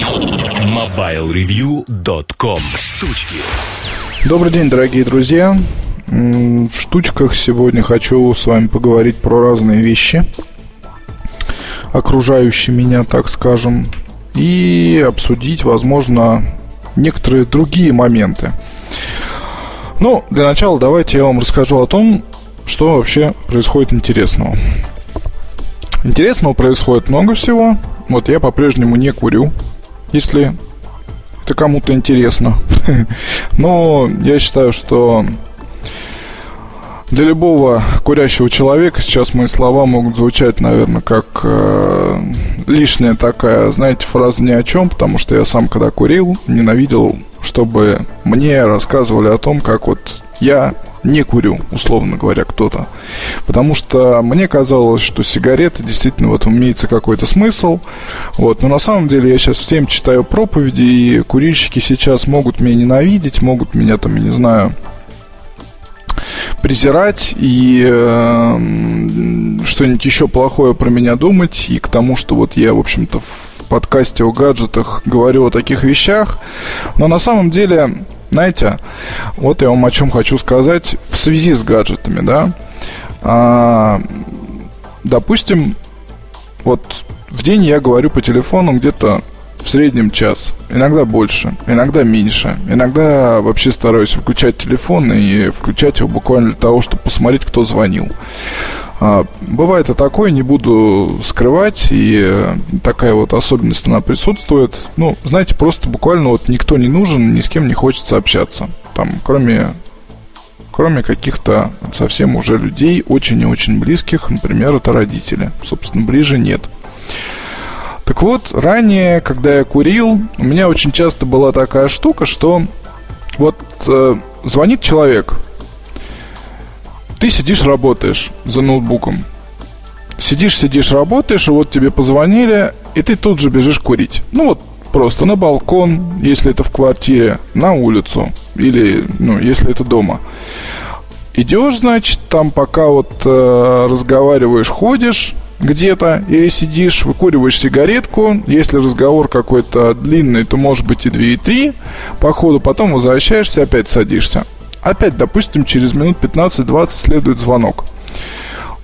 MobileReview.com Штучки Добрый день, дорогие друзья. В штучках сегодня хочу с вами поговорить про разные вещи, окружающие меня, так скажем, и обсудить, возможно, некоторые другие моменты. Ну, для начала давайте я вам расскажу о том, что вообще происходит интересного. Интересного происходит много всего. Вот я по-прежнему не курю, если это кому-то интересно. Но я считаю, что для любого курящего человека сейчас мои слова могут звучать, наверное, как э, лишняя такая, знаете, фраза ни о чем, потому что я сам, когда курил, ненавидел, чтобы мне рассказывали о том, как вот я не курю, условно говоря, кто-то. Потому что мне казалось, что сигареты действительно в этом имеется какой-то смысл. Вот. Но на самом деле я сейчас всем читаю проповеди, и курильщики сейчас могут меня ненавидеть, могут меня там, я не знаю, презирать и э, что-нибудь еще плохое про меня думать. И к тому, что вот я, в общем-то, в подкасте о гаджетах говорю о таких вещах. Но на самом деле знаете, вот я вам о чем хочу сказать в связи с гаджетами, да. А, допустим, вот в день я говорю по телефону где-то в среднем час. Иногда больше, иногда меньше. Иногда вообще стараюсь выключать телефон и включать его буквально для того, чтобы посмотреть, кто звонил. А, бывает и такое, не буду скрывать, и э, такая вот особенность она присутствует. Ну, знаете, просто буквально вот никто не нужен, ни с кем не хочется общаться. Там, кроме, кроме каких-то совсем уже людей, очень и очень близких, например, это родители. Собственно, ближе нет. Так вот, ранее, когда я курил, у меня очень часто была такая штука, что вот э, звонит человек, ты сидишь, работаешь за ноутбуком. Сидишь, сидишь, работаешь, и вот тебе позвонили, и ты тут же бежишь курить. Ну вот просто на балкон, если это в квартире, на улицу или, ну, если это дома. Идешь, значит, там пока вот э, разговариваешь, ходишь где-то или сидишь, выкуриваешь сигаретку. Если разговор какой-то длинный, то может быть и 2, и 3. По ходу потом возвращаешься, опять садишься. Опять, допустим, через минут 15-20 следует звонок.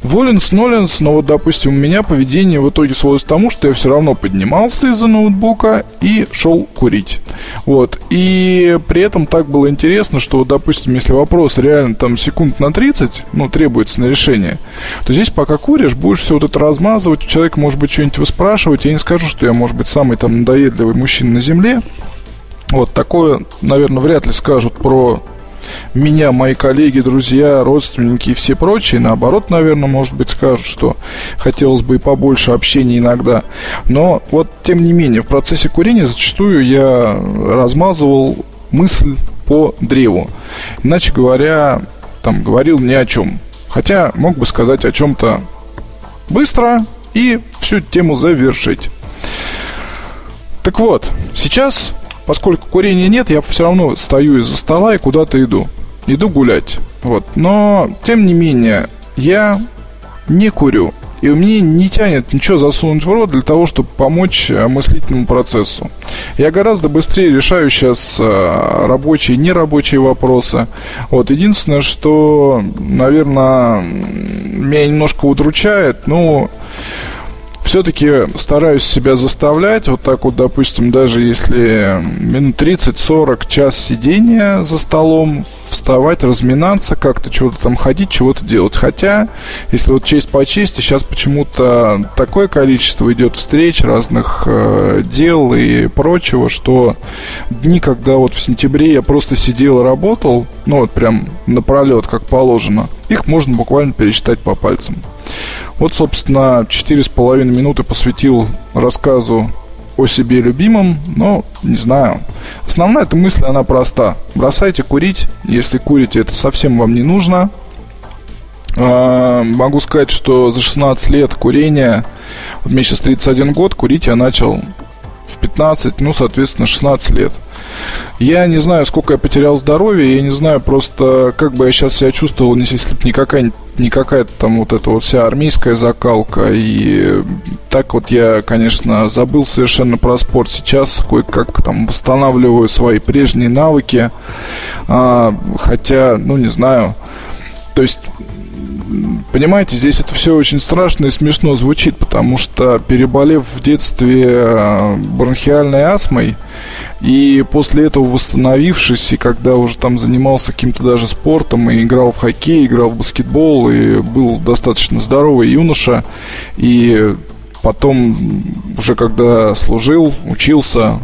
Воленс, Ноленс, но вот, допустим, у меня поведение в итоге сводилось к тому, что я все равно поднимался из-за ноутбука и шел курить. Вот. И при этом так было интересно, что, допустим, если вопрос реально там секунд на 30, ну, требуется на решение, то здесь пока куришь, будешь все вот это размазывать, у человека, может быть, что-нибудь выспрашивать. Я не скажу, что я, может быть, самый там надоедливый мужчина на земле. Вот такое, наверное, вряд ли скажут про меня, мои коллеги, друзья, родственники и все прочие, наоборот, наверное, может быть, скажут, что хотелось бы и побольше общения иногда. Но вот, тем не менее, в процессе курения зачастую я размазывал мысль по древу. Иначе говоря, там говорил ни о чем. Хотя мог бы сказать о чем-то быстро и всю тему завершить. Так вот, сейчас поскольку курения нет, я все равно стою из-за стола и куда-то иду. Иду гулять. Вот. Но, тем не менее, я не курю. И меня не тянет ничего засунуть в рот для того, чтобы помочь э, мыслительному процессу. Я гораздо быстрее решаю сейчас э, рабочие и нерабочие вопросы. Вот единственное, что, наверное, меня немножко удручает, ну, все-таки стараюсь себя заставлять, вот так вот, допустим, даже если минут 30-40, час сидения за столом, вставать, разминаться, как-то чего-то там ходить, чего-то делать. Хотя, если вот честь по чести, сейчас почему-то такое количество идет встреч, разных э, дел и прочего, что дни, когда вот в сентябре я просто сидел и работал, ну вот прям напролет, как положено, их можно буквально пересчитать по пальцам. Вот, собственно, четыре с половиной минуты посвятил рассказу о себе любимом, но не знаю. Основная эта мысль, она проста. Бросайте курить, если курите, это совсем вам не нужно. А, могу сказать, что за 16 лет курения, вот мне сейчас 31 год, курить я начал в 15, ну, соответственно, 16 лет. Я не знаю, сколько я потерял здоровья, я не знаю просто, как бы я сейчас себя чувствовал, если бы не какая не какая-то там вот эта вот вся армейская закалка. И так вот я, конечно, забыл совершенно про спорт. Сейчас кое-как там восстанавливаю свои прежние навыки. А, хотя, ну, не знаю. То есть понимаете, здесь это все очень страшно и смешно звучит, потому что переболев в детстве э, бронхиальной астмой, и после этого восстановившись, и когда уже там занимался каким-то даже спортом, и играл в хоккей, играл в баскетбол, и был достаточно здоровый юноша, и потом уже когда служил, учился,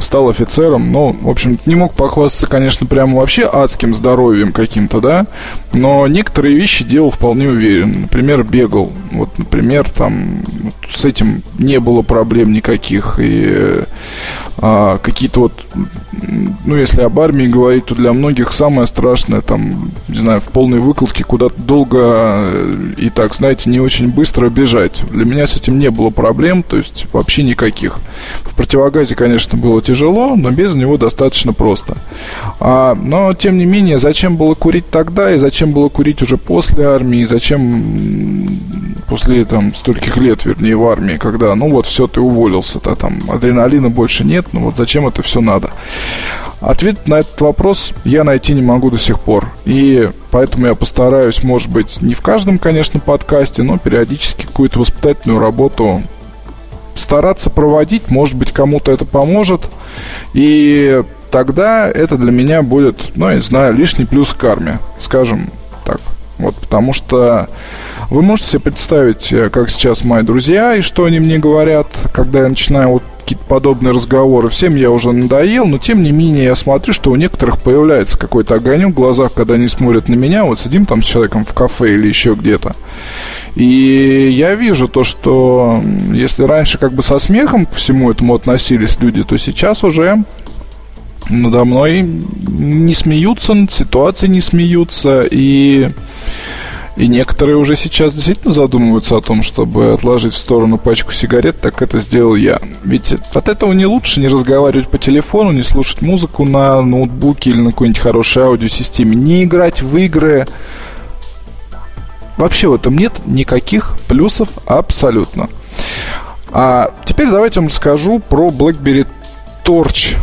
стал офицером, но, в общем, не мог похвастаться, конечно, прямо вообще адским здоровьем каким-то, да, но некоторые вещи делал вполне уверенно. Например, бегал. Вот, например, там вот, с этим не было проблем никаких. И а, какие-то вот, ну, если об армии говорить, то для многих самое страшное, там, не знаю, в полной выкладке куда-то долго э, и так, знаете, не очень быстро бежать. Для меня с этим не было проблем, то есть вообще никаких. В противогазе, конечно, было тяжело, но без него достаточно просто. А, но, тем не менее, зачем было курить тогда и зачем было курить уже после армии, зачем после там стольких лет, вернее, в армии, когда, ну вот, все, ты уволился-то, там, адреналина больше нет, ну вот зачем это все надо? Ответ на этот вопрос я найти не могу до сих пор. И поэтому я постараюсь, может быть, не в каждом, конечно, подкасте, но периодически какую-то воспитательную работу стараться проводить, может быть, кому-то это поможет. И тогда это для меня будет, ну, я не знаю, лишний плюс к карме, скажем. Вот, потому что вы можете себе представить, э, как сейчас мои друзья и что они мне говорят, когда я начинаю вот какие-то подобные разговоры. Всем я уже надоел, но тем не менее я смотрю, что у некоторых появляется какой-то огонек в глазах, когда они смотрят на меня. Вот сидим там с человеком в кафе или еще где-то. И я вижу то, что если раньше как бы со смехом к всему этому относились люди, то сейчас уже надо мной не смеются, над ситуацией не смеются. И и некоторые уже сейчас действительно задумываются о том, чтобы отложить в сторону пачку сигарет, так это сделал я. Ведь от этого не лучше не разговаривать по телефону, не слушать музыку на ноутбуке или на какой-нибудь хорошей аудиосистеме, не играть в игры. Вообще в этом нет никаких плюсов абсолютно. А теперь давайте вам расскажу про BlackBerry Torch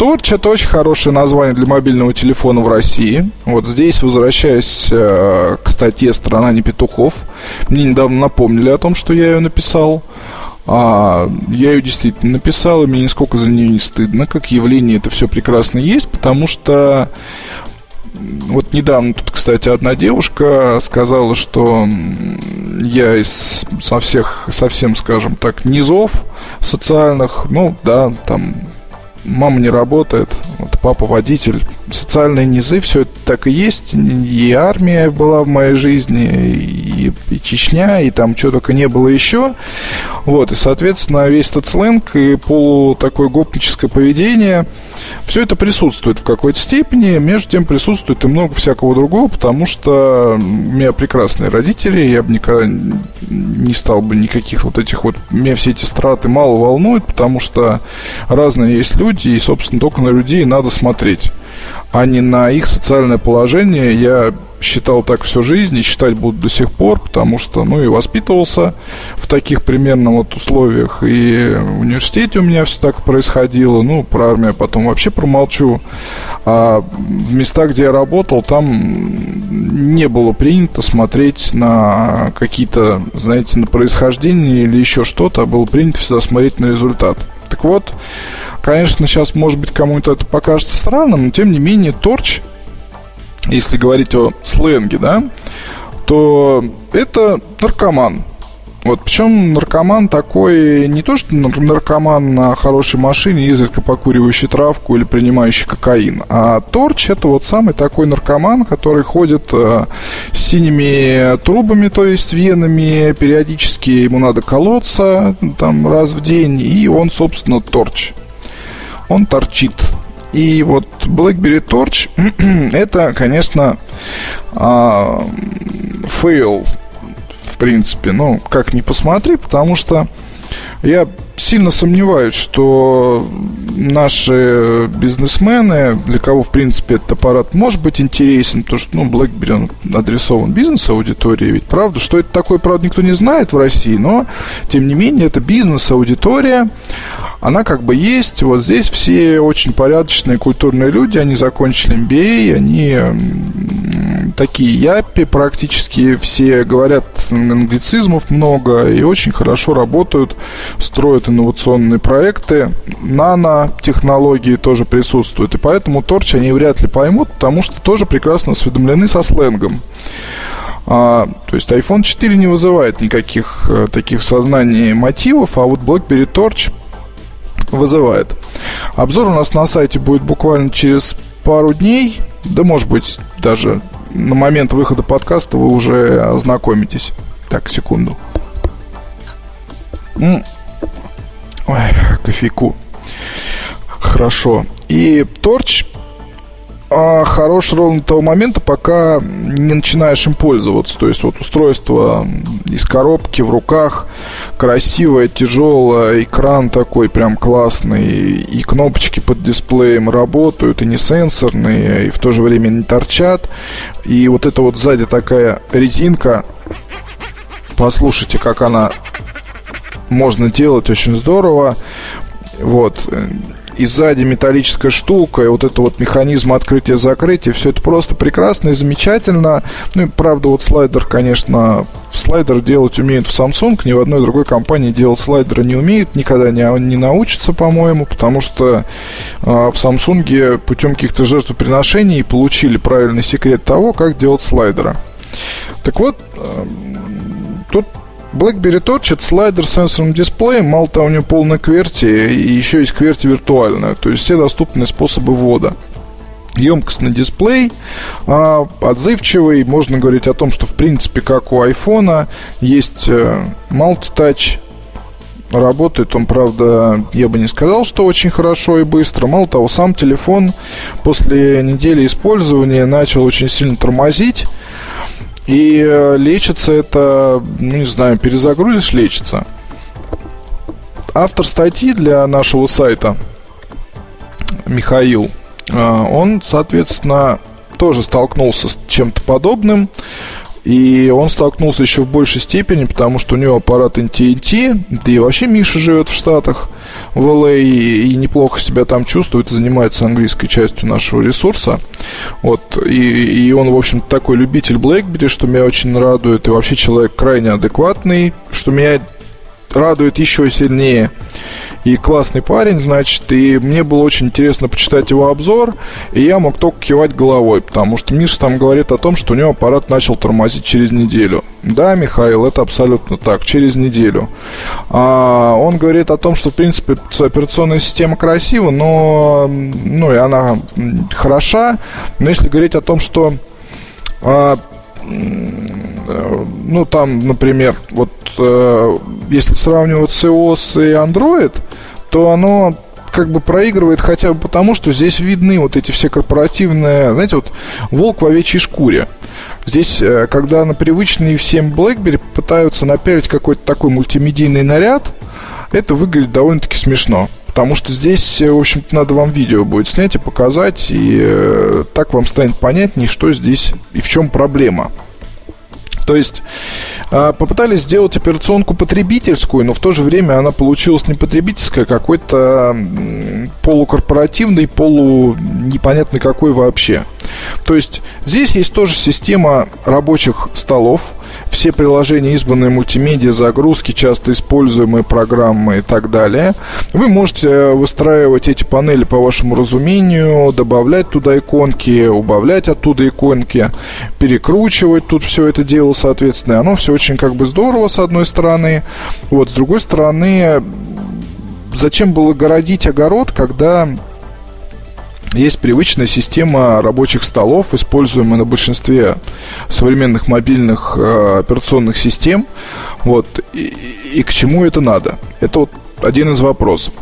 Torch это очень хорошее название для мобильного телефона в России. Вот здесь, возвращаясь э, к статье «Страна не петухов», мне недавно напомнили о том, что я ее написал. А, я ее действительно написал, и мне нисколько за нее не стыдно. Как явление это все прекрасно есть, потому что вот недавно тут, кстати, одна девушка сказала, что я из со всех, совсем, скажем так, низов социальных, ну, да, там мама не работает, вот папа водитель. Социальные низы, все это так и есть. И армия была в моей жизни, и, и Чечня, и там что только не было еще. Вот, и, соответственно, весь этот сленг и полу такое гопническое поведение, все это присутствует в какой-то степени. Между тем присутствует и много всякого другого, потому что у меня прекрасные родители, я бы никогда не стал бы никаких вот этих вот... Меня все эти страты мало волнуют, потому что разные есть люди, люди, и, собственно, только на людей надо смотреть, а не на их социальное положение. Я считал так всю жизнь и считать буду до сих пор, потому что, ну, и воспитывался в таких примерно вот условиях, и в университете у меня все так происходило, ну, про армию потом вообще промолчу, а в местах, где я работал, там не было принято смотреть на какие-то, знаете, на происхождение или еще что-то, а было принято всегда смотреть на результат. Так вот, Конечно, сейчас, может быть, кому-то это покажется странным, но тем не менее, торч, если говорить о сленге, да, то это наркоман. Вот причем наркоман такой, не то что наркоман на хорошей машине, изредка покуривающий травку или принимающий кокаин, а торч это вот самый такой наркоман, который ходит э, с синими трубами, то есть венами, периодически ему надо колоться там раз в день, и он, собственно, торч он торчит. И вот BlackBerry Torch это, конечно, fail, в принципе. Ну, как ни посмотри, потому что Я сильно сомневаюсь, что наши бизнесмены, для кого, в принципе, этот аппарат может быть интересен, потому что, ну, BlackBerry он адресован бизнес-аудитории, ведь правда, что это такое, правда, никто не знает в России, но, тем не менее, это бизнес-аудитория, она как бы есть, вот здесь все очень порядочные культурные люди, они закончили MBA, они такие япи практически, все говорят англицизмов много и очень хорошо работают, строят инновационные проекты, нано-технологии тоже присутствуют, и поэтому торч они вряд ли поймут, потому что тоже прекрасно осведомлены со сленгом. А, то есть iPhone 4 не вызывает никаких а, таких в сознании мотивов, а вот BlackBerry Torch вызывает. Обзор у нас на сайте будет буквально через пару дней, да может быть даже на момент выхода подкаста вы уже ознакомитесь. Так, секунду. Ой, кофейку. Хорошо. И торч а хорош ровно того момента, пока не начинаешь им пользоваться. То есть вот устройство из коробки в руках, красивое, тяжелое, экран такой прям классный, и кнопочки под дисплеем работают, и не сенсорные, и в то же время не торчат. И вот это вот сзади такая резинка, послушайте, как она можно делать очень здорово. Вот и сзади металлическая штука, и вот это вот механизм открытия-закрытия, все это просто прекрасно и замечательно. Ну и правда, вот слайдер, конечно, слайдер делать умеют в Samsung, ни в одной другой компании делать слайдеры не умеют, никогда не, не научатся, по-моему, потому что э, в Samsung путем каких-то жертвоприношений получили правильный секрет того, как делать слайдеры. Так вот, э, тут BlackBerry это слайдер с сенсорным дисплеем, мало того, у него полная QWERTY, и еще есть QWERTY виртуальная, то есть все доступные способы ввода емкостный дисплей, а, отзывчивый. Можно говорить о том, что в принципе, как у айфона, есть э, multi-touch. Работает он, правда, я бы не сказал, что очень хорошо и быстро. Мало того, сам телефон после недели использования начал очень сильно тормозить. И э, лечится это, ну не знаю, перезагрузишь, лечится. Автор статьи для нашего сайта, Михаил, э, он, соответственно, тоже столкнулся с чем-то подобным. И он столкнулся еще в большей степени, потому что у него аппарат NTNT, да и вообще Миша живет в Штатах, в ЛА, и, и неплохо себя там чувствует, занимается английской частью нашего ресурса. Вот, и, и он, в общем такой любитель BlackBerry, что меня очень радует, и вообще человек крайне адекватный, что меня радует еще сильнее и классный парень, значит, и мне было очень интересно почитать его обзор, и я мог только кивать головой, потому что Миша там говорит о том, что у него аппарат начал тормозить через неделю. Да, Михаил, это абсолютно так, через неделю. А, он говорит о том, что, в принципе, операционная система красива, но, ну, и она хороша, но если говорить о том, что а, ну, там, например, вот э, если сравнивать с iOS и Android, то оно как бы проигрывает хотя бы потому, что здесь видны вот эти все корпоративные, знаете, вот волк в овечьей шкуре. Здесь, э, когда на привычный всем BlackBerry пытаются напялить какой-то такой мультимедийный наряд, это выглядит довольно-таки смешно. Потому что здесь, э, в общем-то, надо вам видео будет снять и показать, и э, так вам станет понятнее, что здесь и в чем проблема. То есть э, попытались сделать операционку потребительскую, но в то же время она получилась не потребительская, а какой-то полукорпоративный, полу непонятный какой вообще. То есть здесь есть тоже система рабочих столов, все приложения, избранные мультимедиа, загрузки, часто используемые программы и так далее. Вы можете э, выстраивать эти панели по вашему разумению, добавлять туда иконки, убавлять оттуда иконки, перекручивать тут все это дело, соответственно. Оно все очень как бы здорово, с одной стороны. Вот, с другой стороны, зачем было городить огород, когда есть привычная система рабочих столов, используемая на большинстве современных мобильных э, операционных систем. Вот. И, и к чему это надо? Это вот один из вопросов.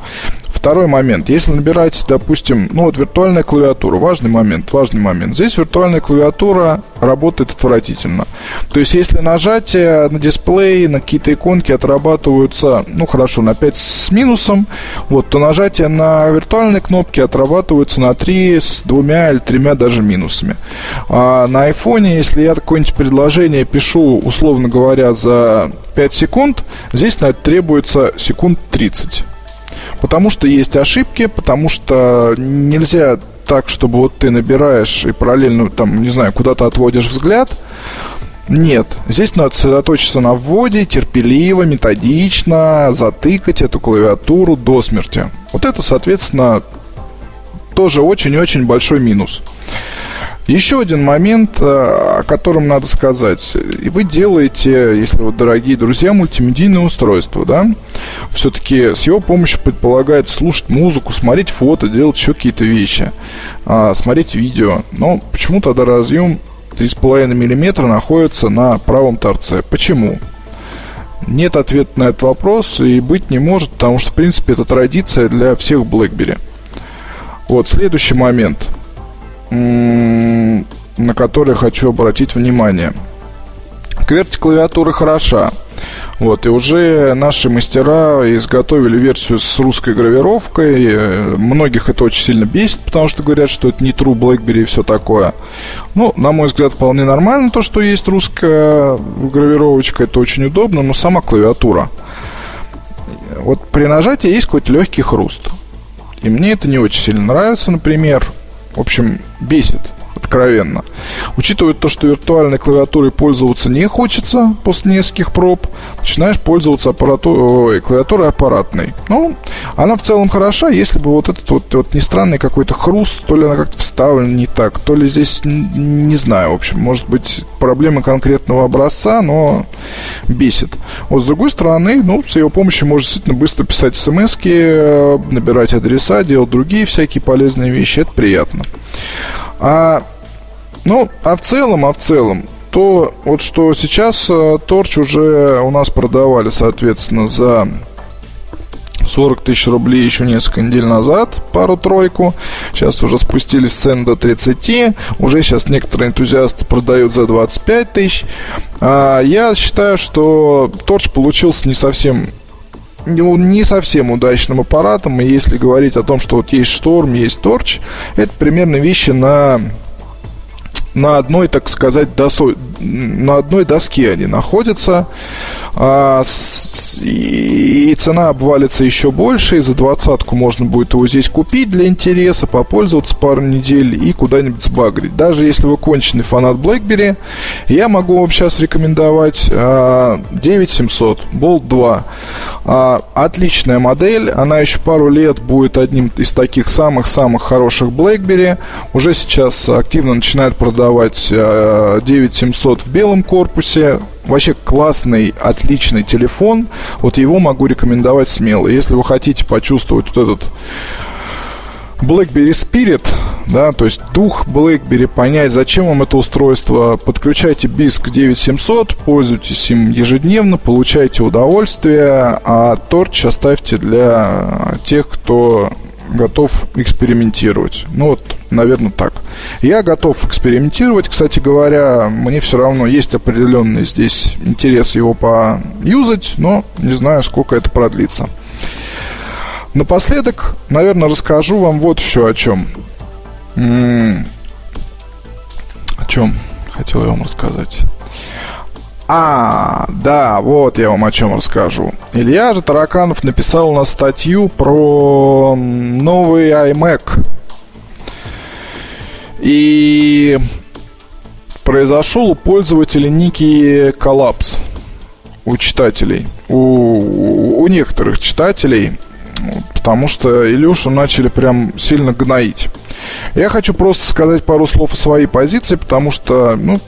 Второй момент. Если набирать, допустим, ну вот виртуальная клавиатура, важный момент, важный момент. Здесь виртуальная клавиатура работает отвратительно. То есть, если нажатие на дисплей, на какие-то иконки отрабатываются, ну хорошо, на 5 с минусом, вот, то нажатие на виртуальные кнопки отрабатываются на 3 с двумя или тремя даже минусами. А на айфоне, если я какое-нибудь предложение пишу, условно говоря, за 5 секунд, здесь на это требуется секунд 30. Потому что есть ошибки, потому что нельзя так, чтобы вот ты набираешь и параллельно, там, не знаю, куда-то отводишь взгляд. Нет, здесь надо сосредоточиться на вводе, терпеливо, методично, затыкать эту клавиатуру до смерти. Вот это, соответственно, тоже очень-очень большой минус. Еще один момент, э, о котором надо сказать. Вы делаете, если вот, дорогие друзья, мультимедийное устройство, да? Все-таки с его помощью предполагается слушать музыку, смотреть фото, делать еще какие-то вещи, а, смотреть видео. Но почему тогда разъем 3,5 мм находится на правом торце? Почему? Нет ответа на этот вопрос и быть не может, потому что, в принципе, это традиция для всех BlackBerry. Вот, следующий момент – на которые хочу обратить внимание. QWERTY клавиатура хороша. Вот, и уже наши мастера изготовили версию с русской гравировкой. Многих это очень сильно бесит, потому что говорят, что это не True BlackBerry и все такое. Ну, на мой взгляд, вполне нормально то, что есть русская гравировочка. Это очень удобно, но сама клавиатура. Вот при нажатии есть какой-то легкий хруст. И мне это не очень сильно нравится, например. В общем, бесит откровенно. Учитывая то, что виртуальной клавиатурой пользоваться не хочется после нескольких проб, начинаешь пользоваться аппарату... клавиатурой аппаратной. Ну, она в целом хороша, если бы вот этот вот, вот не странный какой-то хруст, то ли она как-то вставлена не так, то ли здесь, не знаю, в общем, может быть, проблемы конкретного образца, но бесит. Вот с другой стороны, ну, с ее помощью можно действительно быстро писать смс э, набирать адреса, делать другие всякие полезные вещи, это приятно. А, ну, а в целом, а в целом, то вот что сейчас э, Торч уже у нас продавали, соответственно, за 40 тысяч рублей еще несколько недель назад, пару-тройку. Сейчас уже спустились цены до 30. Уже сейчас некоторые энтузиасты продают за 25 тысяч. А я считаю, что Торч получился не совсем не совсем удачным аппаратом. И если говорить о том, что вот есть шторм, есть торч, это примерно вещи на на одной, так сказать, досо... на одной доске они находятся, а, с... и цена обвалится еще больше, и за двадцатку можно будет его здесь купить для интереса, попользоваться пару недель и куда-нибудь сбагрить. Даже если вы конченый фанат BlackBerry, я могу вам сейчас рекомендовать а, 9700 Bolt 2. А, отличная модель, она еще пару лет будет одним из таких самых-самых хороших BlackBerry. Уже сейчас активно начинает продавать продавать 9700 э, в белом корпусе. Вообще классный, отличный телефон. Вот его могу рекомендовать смело. Если вы хотите почувствовать вот этот BlackBerry Spirit, да, то есть дух BlackBerry, понять, зачем вам это устройство, подключайте BISC 9700, пользуйтесь им ежедневно, получайте удовольствие, а торч оставьте для тех, кто готов экспериментировать. Ну вот, наверное, так. Я готов экспериментировать. Кстати говоря, мне все равно есть определенный здесь интерес его поюзать, но не знаю, сколько это продлится. Напоследок, наверное, расскажу вам вот еще о чем. М-м- о чем хотел я вам рассказать. А, да, вот я вам о чем расскажу. Илья же Тараканов написал у нас статью про новый iMac. И произошел у пользователей некий коллапс у читателей, у, у некоторых читателей, потому что Илюшу начали прям сильно гноить. Я хочу просто сказать пару слов о своей позиции, потому что, ну,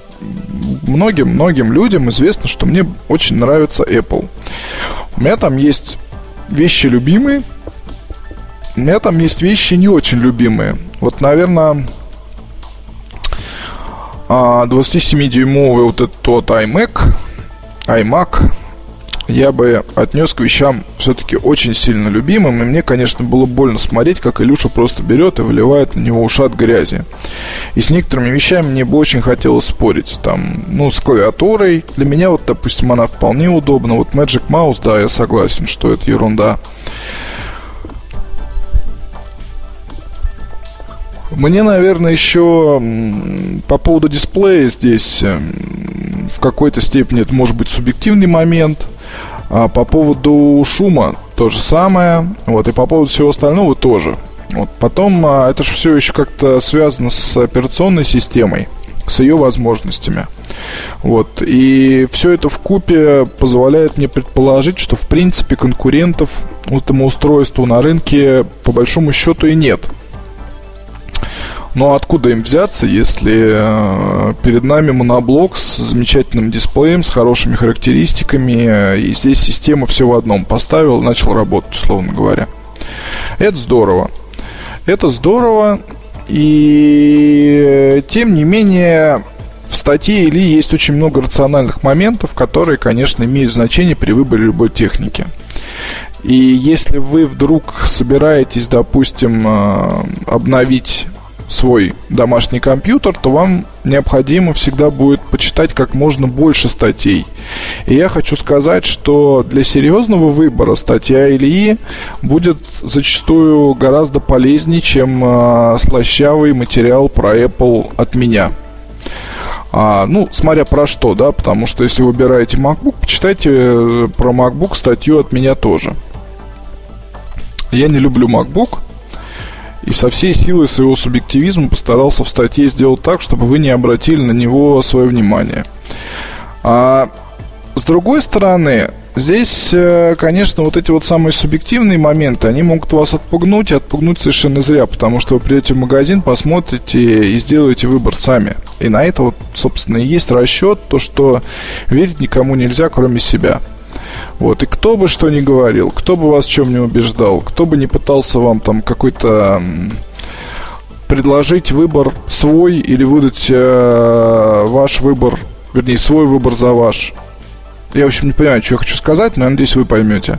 многим-многим людям известно, что мне очень нравится Apple. У меня там есть вещи любимые, у меня там есть вещи не очень любимые. Вот, наверное, 27-дюймовый вот этот вот iMac, iMac, я бы отнес к вещам все-таки очень сильно любимым. И мне, конечно, было больно смотреть, как Илюша просто берет и выливает на него ушат грязи. И с некоторыми вещами мне бы очень хотелось спорить. Там, ну, с клавиатурой. Для меня, вот, допустим, она вполне удобна. Вот Magic Mouse, да, я согласен, что это ерунда. Мне, наверное, еще по поводу дисплея здесь эм, в какой-то степени это может быть субъективный момент. А по поводу шума то же самое. Вот, и по поводу всего остального тоже. Вот. Потом а, это же все еще как-то связано с операционной системой, с ее возможностями. Вот. И все это в купе позволяет мне предположить, что в принципе конкурентов этому устройству на рынке по большому счету и нет. Но откуда им взяться, если э, перед нами моноблок с замечательным дисплеем, с хорошими характеристиками, и здесь система все в одном поставил, начал работать, условно говоря. Это здорово. Это здорово, и тем не менее в статье Или есть очень много рациональных моментов, которые, конечно, имеют значение при выборе любой техники. И если вы вдруг собираетесь, допустим, э, обновить свой домашний компьютер, то вам необходимо всегда будет почитать как можно больше статей. И я хочу сказать, что для серьезного выбора статья Ильи будет зачастую гораздо полезнее, чем э, слащавый материал про Apple от меня. А, ну, смотря про что, да, потому что если выбираете MacBook, почитайте э, про MacBook статью от меня тоже. Я не люблю MacBook, и со всей силы своего субъективизма постарался в статье сделать так, чтобы вы не обратили на него свое внимание. А с другой стороны, здесь, э, конечно, вот эти вот самые субъективные моменты, они могут вас отпугнуть и отпугнуть совершенно зря, потому что вы придете в магазин, посмотрите и сделаете выбор сами. И на это вот, собственно, и есть расчет, то, что верить никому нельзя, кроме себя. Вот, и кто бы что ни говорил, кто бы вас в чем не убеждал, кто бы не пытался вам там какой-то предложить выбор свой или выдать э, ваш выбор, вернее, свой выбор за ваш. Я, в общем, не понимаю, что я хочу сказать, но я надеюсь, вы поймете.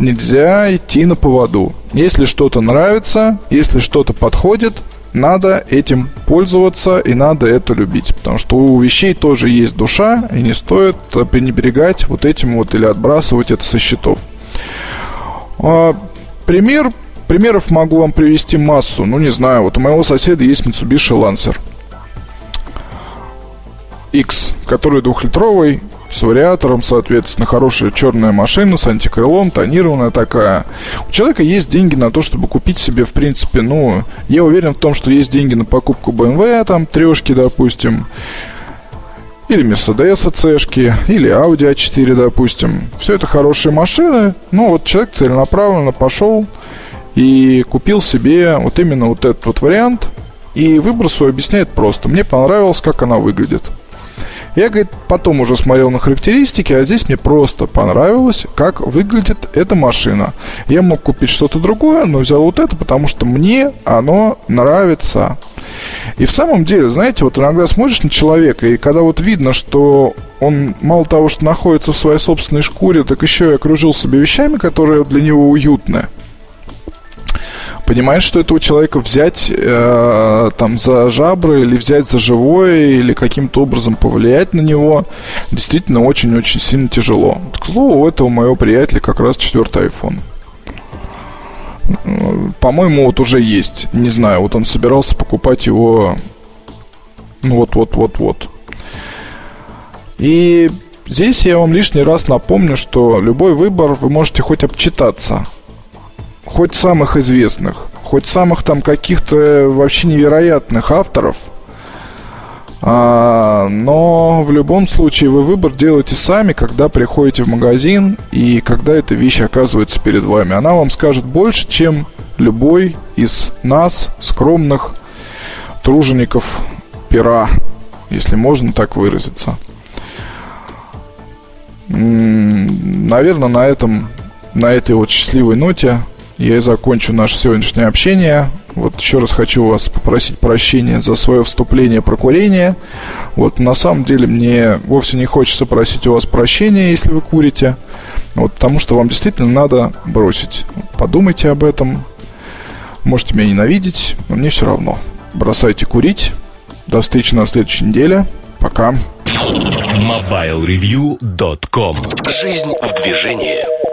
Нельзя идти на поводу. Если что-то нравится, если что-то подходит, надо этим пользоваться и надо это любить. Потому что у вещей тоже есть душа, и не стоит пренебрегать вот этим вот или отбрасывать это со счетов. А, пример, примеров могу вам привести массу. Ну, не знаю, вот у моего соседа есть Mitsubishi Lancer. X, который двухлитровый, с вариатором, соответственно, хорошая черная машина с антикрылом, тонированная такая. У человека есть деньги на то, чтобы купить себе, в принципе, ну, я уверен в том, что есть деньги на покупку BMW, там, трешки, допустим, или Mercedes C-шки, или Audi A4, допустим. Все это хорошие машины, ну, вот человек целенаправленно пошел и купил себе вот именно вот этот вот вариант, и выбор свой объясняет просто. Мне понравилось, как она выглядит. Я, говорит, потом уже смотрел на характеристики, а здесь мне просто понравилось, как выглядит эта машина. Я мог купить что-то другое, но взял вот это, потому что мне оно нравится. И в самом деле, знаете, вот иногда смотришь на человека, и когда вот видно, что он мало того, что находится в своей собственной шкуре, так еще и окружил себя вещами, которые для него уютны понимаешь, что этого человека взять э, там за жабры или взять за живое или каким-то образом повлиять на него действительно очень-очень сильно тяжело. к слову, у этого моего приятеля как раз четвертый iPhone. По-моему, вот уже есть. Не знаю, вот он собирался покупать его ну вот-вот-вот-вот. И здесь я вам лишний раз напомню, что любой выбор вы можете хоть обчитаться – хоть самых известных, хоть самых там каких-то вообще невероятных авторов, а, но в любом случае вы выбор делаете сами, когда приходите в магазин и когда эта вещь оказывается перед вами. Она вам скажет больше, чем любой из нас, скромных тружеников пера, если можно так выразиться. Наверное, на этом, на этой вот счастливой ноте я и закончу наше сегодняшнее общение. Вот еще раз хочу вас попросить прощения за свое вступление про курение. Вот, на самом деле мне вовсе не хочется просить у вас прощения, если вы курите. Вот, потому что вам действительно надо бросить. Подумайте об этом. Можете меня ненавидеть, но мне все равно. Бросайте курить. До встречи на следующей неделе. Пока. MobileReview.com Жизнь в движении